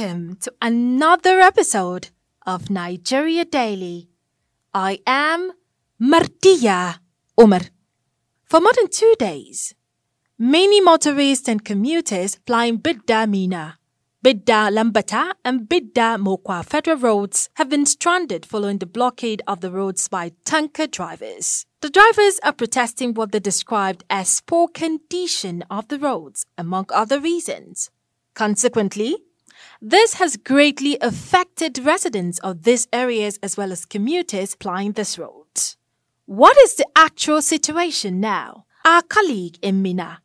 Welcome to another episode of Nigeria Daily. I am Martia Omar. For more than two days, many motorists and commuters flying Bida Minna, Bida Lambata, and Bida Mokwa federal roads have been stranded following the blockade of the roads by tanker drivers. The drivers are protesting what they described as poor condition of the roads, among other reasons. Consequently, this has greatly affected residents of these areas as well as commuters plying this road. What is the actual situation now? Our colleague in Minna,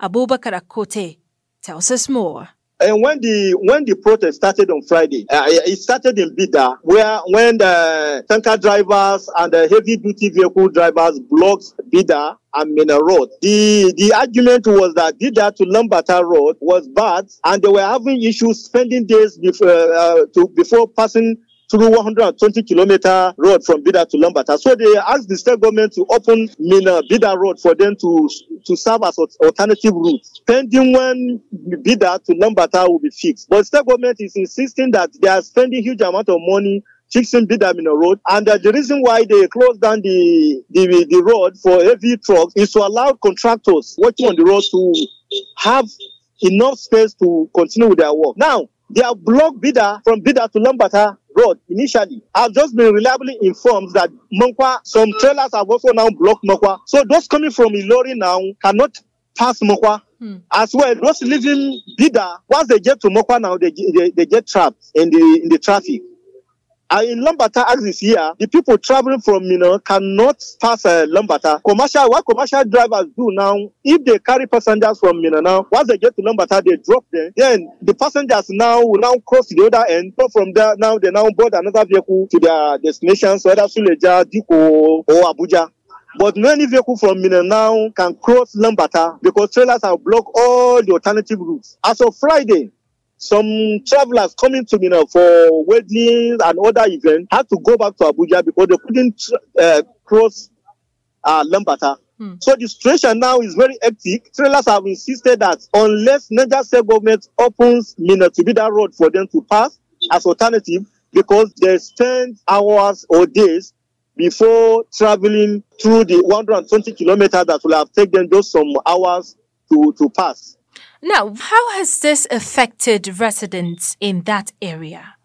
Abubakar Akote, tells us more. And when the when the protest started on Friday, uh, it started in Bida, where when the tanker drivers and the heavy duty vehicle drivers blocked Bida and Minna Road. The the argument was that Bida to Lambata Road was bad, and they were having issues spending days before uh, to before passing through 120 kilometer road from Bida to Lambata. So they asked the state government to open Minna Bida Road for them to to serve as alternative route, pending when Bida to Lambata will be fixed. But state government is insisting that they are spending huge amount of money fixing Bida Minna Road. And uh, the reason why they closed down the, the, the road for heavy trucks is to allow contractors working on the road to have enough space to continue with their work. Now, they have blocked Bida from Bida to Lambata initially. I've just been reliably informed that Mokwa, some trailers have also now blocked Mokwa. So those coming from Ilorin now cannot pass Mokwa. Hmm. As well, those leaving Bida, once they get to Mokwa now, they, they, they get trapped in the in the traffic. And in Lambata axis here, the people traveling from Minna cannot pass uh, Lambata. Commercial, what commercial drivers do now, if they carry passengers from Minna now, once they get to Lambata, they drop them. Then the passengers now will now cross the other end. From there, now they now board another vehicle to their destinations, whether Suleja, Diko, or Abuja. But many vehicles from Minna now can cross Lambata because trailers have blocked all the alternative routes. As of Friday, some travelers coming to Minna for weddings and other events had to go back to Abuja because they couldn't uh, cross uh, Lambata. Hmm. So the situation now is very hectic. Trailers have insisted that unless Niger State government opens Minna to be that road for them to pass as alternative, because they spend hours or days before traveling through the 120 kilometers that will have taken just some hours to, to pass. Now, how has this affected residents in that area?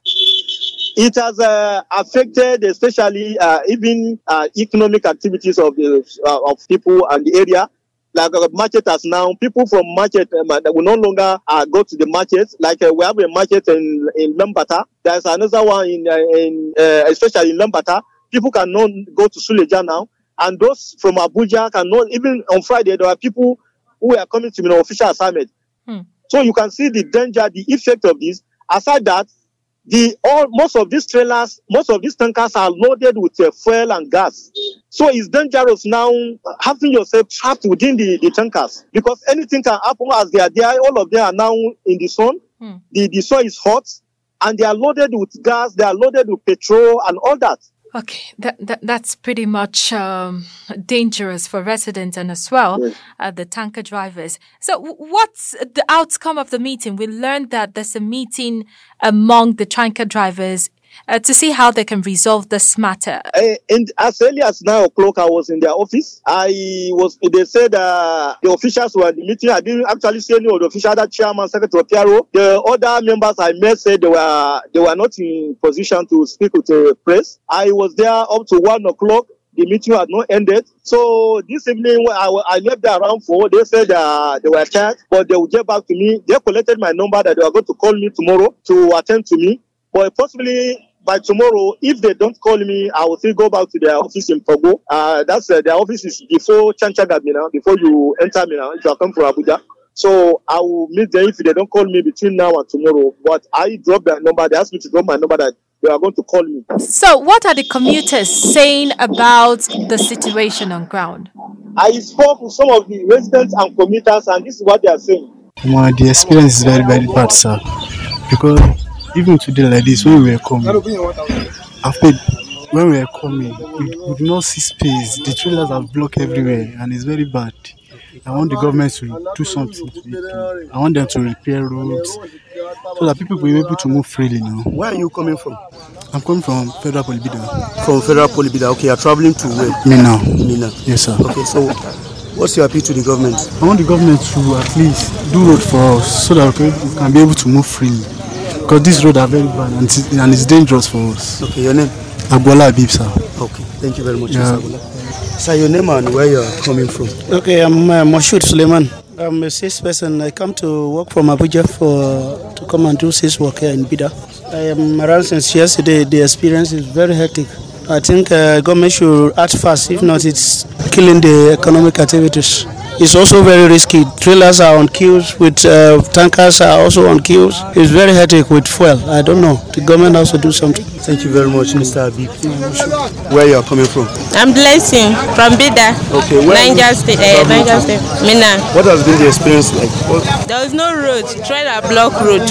It has uh, affected, especially uh, even uh, economic activities of the uh, of people and the area. Like uh, marketers now, people from market um, that will no longer uh, go to the market. Like we have a market in in Lambata. There's another one in in especially in Lambata. People cannot go to Suleja now, and those from Abuja cannot. Even on Friday, there are people who are coming to an official assignment. So you can see the danger, the effect of this. Aside that, the all most of these trailers, most of these tankers are loaded with uh, fuel and gas. So it's dangerous now having yourself trapped within the, the tankers because anything can happen as they are there. All of them are now in the sun. Hmm. The the sun is hot, and they are loaded with gas. They are loaded with petrol and all that. Okay, that, that that's pretty much um, dangerous for residents and as well yes. uh, the tanker drivers. So, what's the outcome of the meeting? We learned that there's a meeting among the tanker drivers uh, to see how they can resolve this matter? Uh, and as early as nine o'clock, I was in their office. I was. They said uh, the officials were in the meeting. I didn't actually see any of the officials. That chairman, secretary, Piero. The other members I met said they were they were not in position to speak with the press. I was there up to one o'clock the meeting had not ended. So this evening, I, I left there around four, they said uh, they were tired, but they would get back to me. They collected my number that they were going to call me tomorrow to attend to me. But possibly by tomorrow, if they don't call me, I will still go back to their office in Pogo. Uh, that's uh, their office is before Chanchaga Minna, before you enter Minna, if you are coming from Abuja. So I will meet them if they don't call me between now and tomorrow. But I drop their number. They asked me to drop my number that they are going to call me. So, what are the commuters saying about the situation on ground? I spoke with some of the residents and commuters, and this is what they are saying. Well, the experience is very, very bad, sir. Because even today, like this, when we were coming, i after when we were coming, we, could not see space. The trailers are blocked everywhere, and it's very bad. I want the government to do something to it. I want them to repair roads so that people will be able to move freely now. Where are you coming from? I'm coming from Federal Polybida. From Federal Polybida. Okay, you're traveling to where? Minna. Minna. Yes, sir. Okay, so what's your appeal to the government? I want the government to at least do road for us so that we can be able to move freely. Because this road are very bad and it's, and it's dangerous for us. Okay, your name? Agbola Abib, sir. Okay, thank you very much, Yeah. Mr. Agbola. Sir, your name and where you're coming from? Okay, I'm uh, Moshood Suleiman. I'm a sales person. I come to work from Abuja for to come and do sales work here in Bida. I am around since yesterday. The experience is very hectic. I think uh, government should act fast. If not, it's killing the economic activities. It's also very risky. Trailers are on queues with uh, tankers are also on queues. It's very hectic with fuel. I don't know. The government to do something. Thank you very much, Mr. Abib. Where you're coming from? I'm blessing from Bida, Okay, where are you Niger State, uh, Niger? State, Minna. What has been the experience like? What, There is no road, trailer block road.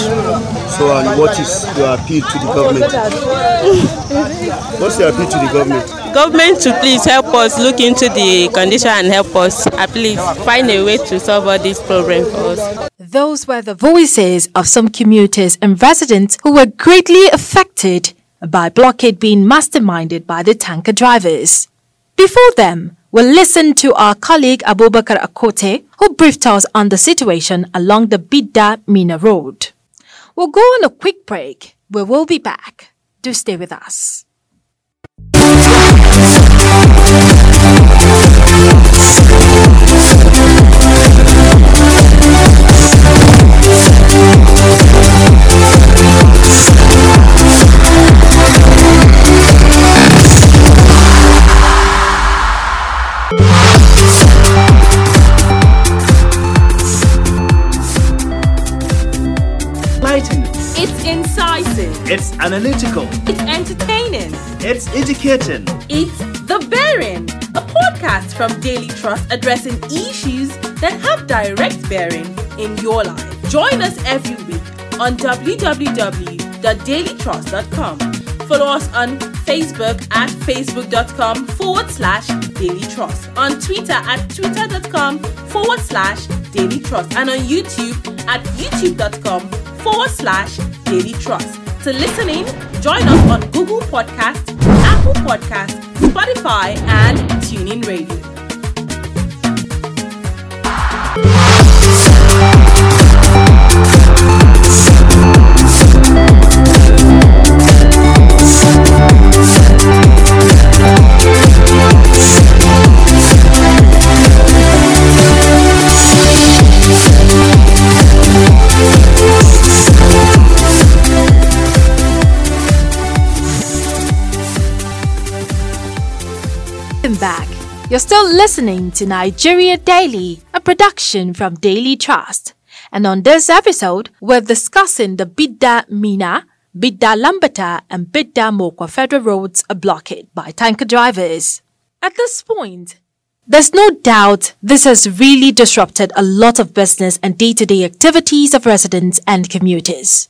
so, and what is your appeal to the government? What's your appeal to the government? Government to please help us look into the condition and help us at least find a way to solve all these problems for us. Those were the voices of some commuters and residents who were greatly affected by blockade being masterminded by the tanker drivers. Before them, we'll listen to our colleague Abubakar Akote, who briefed us on the situation along the Bida Minna Road. We'll go on a quick break, where we'll be back. Do stay with us. It's. It's analytical. It's entertaining. It's educating. It's The Bearing, a podcast from Daily Trust addressing issues that have direct bearing in your life. Join us every week on www.dailytrust.com. Follow us on Facebook at facebook.com forward slash Daily Trust, on Twitter at twitter.com forward slash Daily Trust, and on YouTube at youtube.com forward slash Daily Trust. To listen in, join us on Google Podcast, Apple Podcast, Spotify, and TuneIn Radio. Back. You're still listening to Nigeria Daily, a production from Daily Trust. And on this episode, we're discussing the Bida Minna, Bida Lambata, and Bida Mokwa federal roads blockade by tanker drivers. At this point, there's no doubt this has really disrupted a lot of business and day to day activities of residents and commuters.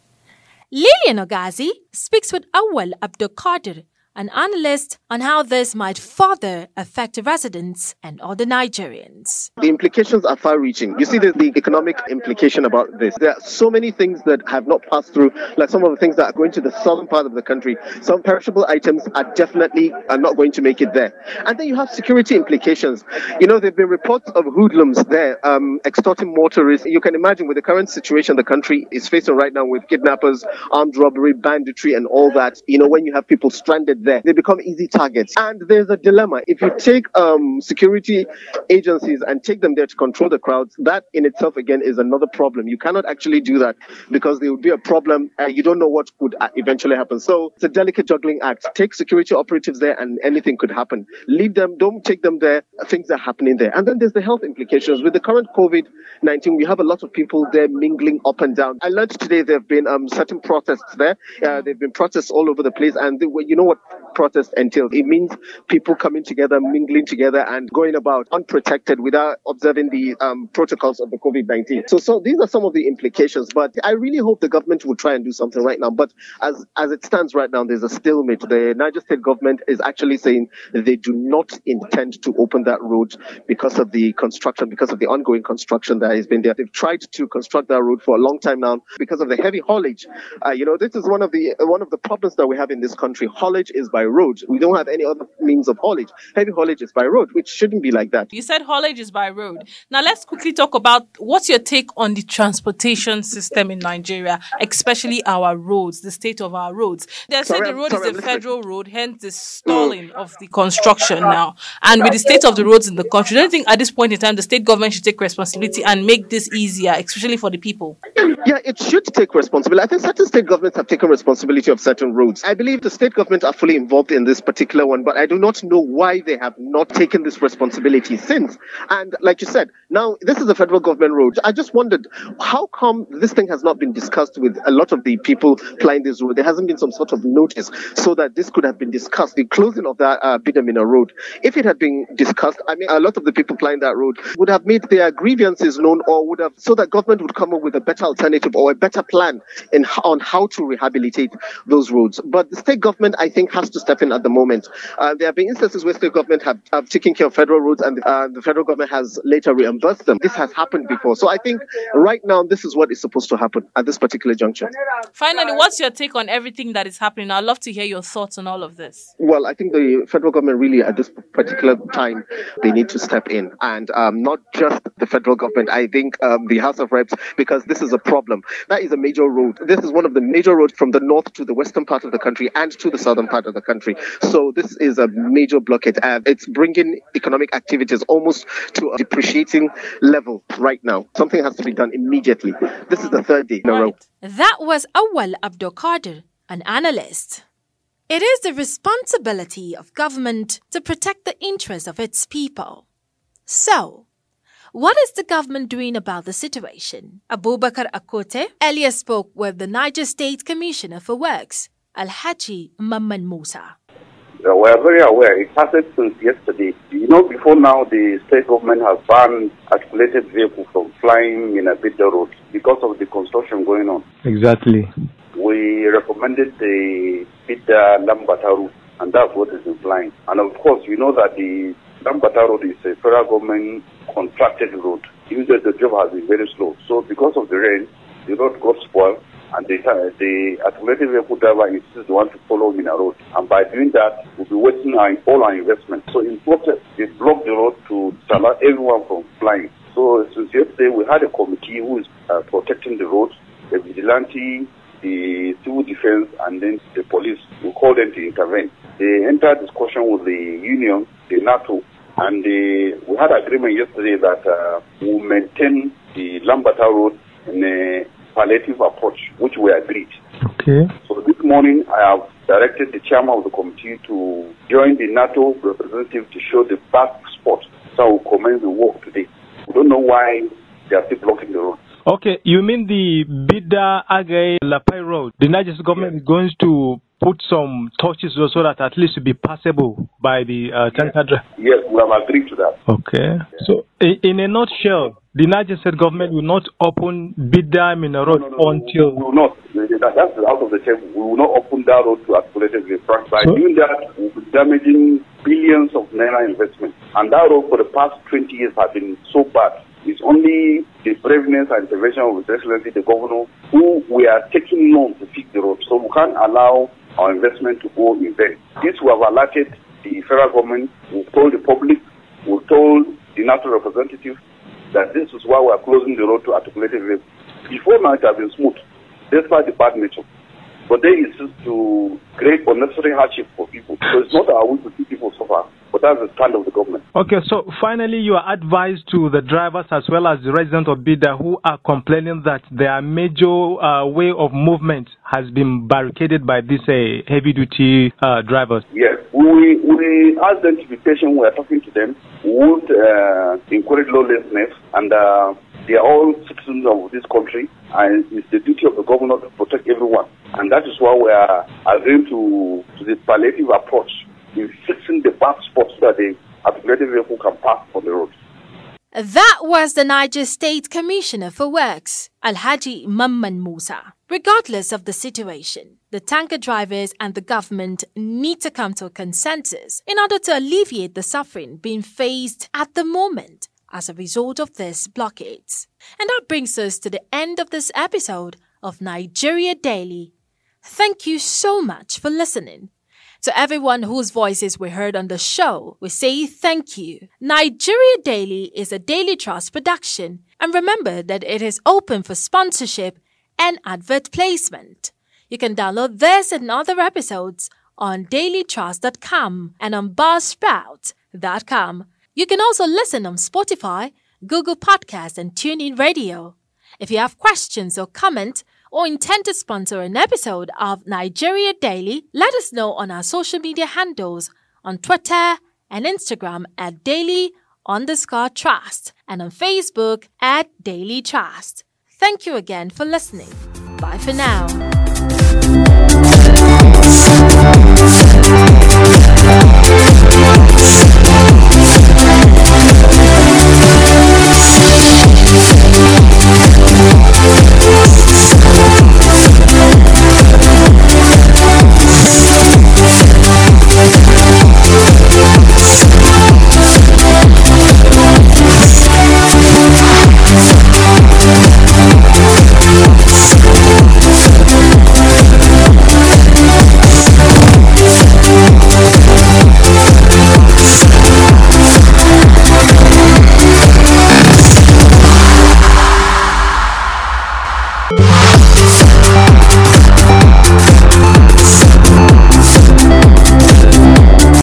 Lillian Ogazi speaks with Awal Abdul Qadir, an analyst on how this might further affect residents and other Nigerians. The implications are far reaching. You see the, the economic implication about this. There are so many things that have not passed through, like some of the things that are going to the southern part of the country. Some perishable items are definitely are not going to make it there. And then you have security implications. You know, there have been reports of hoodlums there um, extorting motorists. You can imagine with the current situation the country is facing right now with kidnappers, armed robbery, banditry, and all that. You know, when you have people stranded there. They become easy targets. And there's a dilemma. If you take um, security agencies and take them there to control the crowds, that in itself, again, is another problem. You cannot actually do that because there would be a problem. Uh, you don't know what could uh, eventually happen. So it's a delicate juggling act. Take security operatives there and anything could happen. Leave them, don't take them there. Things are happening there. And then there's the health implications. With the current COVID 19, we have a lot of people there mingling up and down. I learned today there have been um, certain protests there. Uh, there have been protests all over the place. And they, you know what protest entails? It means people coming together, mingling together, and going about unprotected without observing the um, protocols of the COVID 19. So, so these are some of the implications. But I really hope the government will try and do something right now. But as, as it stands right now, there's a stalemate. The Niger State government is actually saying they do not intend to open that road because of the construction, because of the ongoing construction that has been there. They've tried to construct that road for a long time now because of the heavy haulage. Uh, you know, this is one of the one of the problems that we have in this country. Haulage is by road. We don't have any other means of haulage. Heavy haulage is by road, which shouldn't be like that. You said haulage is by road. Now let's quickly talk about what's your take on the transportation system in Nigeria, especially our roads, the state of our roads. They say the road sorry, is a federal road, hence the stalling mm. of the construction now. And with the state of the roads in the country, don't you think at this point in time the state government should take responsibility and make this easier, especially for the people? Yeah, it should take responsibility. I think certain state governments have taken responsibility of certain roads. I believe the state government are fully involved in this particular one, but I do not know why they have not taken this responsibility since. And like you said, now this is a federal government road. I just wondered how come this thing has not been discussed with a lot of the people plying this road. There hasn't been some sort of notice so that this could have been discussed. The closing of that uh, Bidamina road, if it had been discussed, I mean, a lot of the people plying that road would have made their grievances known, or would have so that government would come up with a better alternative or a better plan in on how to rehabilitate those roads. But the state government, I think, has to step in at the moment. Uh, there have been instances where state government have, have taken care of federal roads, and uh, the federal government has later reimbursed them. This has happened before, so I think right now this is what is supposed to happen at this particular juncture. Finally, what's your take on everything that is happening? I'd love to hear your thoughts on all of this. Well, I think the federal government really, at this particular time, they need to step in, and um, not just the federal government. I think um, the House of Reps, because this is a problem. That is a major road. This is one of the major roads from the north to the western part of the country and to the southern part of the country. So this is a major blockade, and it's bringing economic activities almost to a depreciating level right now. Something has to be done immediately. This is the third day in a row. That was Awal Abdul Qadir, an analyst. It is the responsibility of government to protect the interests of its people. So, what is the government doing about the situation? Abubakar Akote earlier spoke with the Niger State Commissioner for Works, Alhaji Mamman Musa. Uh, we are very aware. It started since yesterday. You know, before now, the state government has banned articulated vehicles from flying in a bit road because of the construction going on. Exactly. We recommended the Bida Lambata route, and that's what is in flying. And of course, you know that the Lambata road is a federal government contracted road. Usually, the job has been very slow. So because of the rain, the road got spoiled and the, uh, the articulated vehicle driver insists they want to follow Minna Road. And by doing that, we'll be wasting our, all our investment. So in protest, they blocked the road to allow everyone from flying. So since yesterday, we had a committee who is uh, protecting the road, the vigilante, the civil defense, and then the police. We call them to intervene. They entered discussion with the union, the NARTO, and the, we had agreement yesterday that uh, we'll maintain the Lambata Road in a palliative approach, which we agreed. Okay. So this morning, I have directed the chairman of the committee to join the NARTO representative to show the back spot. So we'll commence the work today. We don't know why they are still blocking the road. Okay, you mean the Bida Agaie Lapai Road? The Niger government yes. is going to put some torches so that at least it be passable by the uh, tanker yes. yes, we have agreed to that. Okay. So, in, in a nutshell, the Niger State government will not open Bida Minna Road no, no, no, until. We will not. That's out of the table. We will not open that road to articulated front. By so, doing that, we'll be damaging billions of naira investment. And that road for the past 20 years has been so bad. It's only the braveness and intervention of His Excellency the Governor who we are taking long to fix the road. So we can't allow our investment to go in vain. This we have alerted the federal government, we've told the public, we've told the national representative, that this is why we are closing the road to articulated rail. Before now, it has been smooth, despite the bad nature. But then it's to create unnecessary hardship for people. So it's not our way to see people suffer, but that's the stand of the government. Okay, so finally, you are advised to the drivers as well as the residents of Bida who are complaining that their major uh, way of movement has been barricaded by these uh, heavy duty uh, drivers. Yes, we, we ask them to be patient. We are talking to them. We uh, encourage lawlessness and uh, they are all citizens of this country, and it's the duty of the governor to protect everyone. And that is why we are agreeing to, to the palliative approach in fixing the bad spots that the articulated vehicle can pass on the road. That was the Niger State Commissioner for Works, Alhaji Mamman Musa. Regardless of the situation, the tanker drivers and the government need to come to a consensus in order to alleviate the suffering being faced at the moment as a result of this blockades. And that brings us to the end of this episode of Nigeria Daily. Thank you so much for listening. To everyone whose voices we heard on the show, we say thank you. Nigeria Daily is a Daily Trust production, and remember that it is open for sponsorship and advert placement. You can download this and other episodes on dailytrust.com and on buzzsprout.com. You can also listen on Spotify, Google Podcasts, and TuneIn Radio. If you have questions or comments or intend to sponsor an episode of Nigeria Daily, let us know on our social media handles on Twitter and Instagram at daily underscore trust and on Facebook at Daily Trust. Thank you again for listening. Bye for now.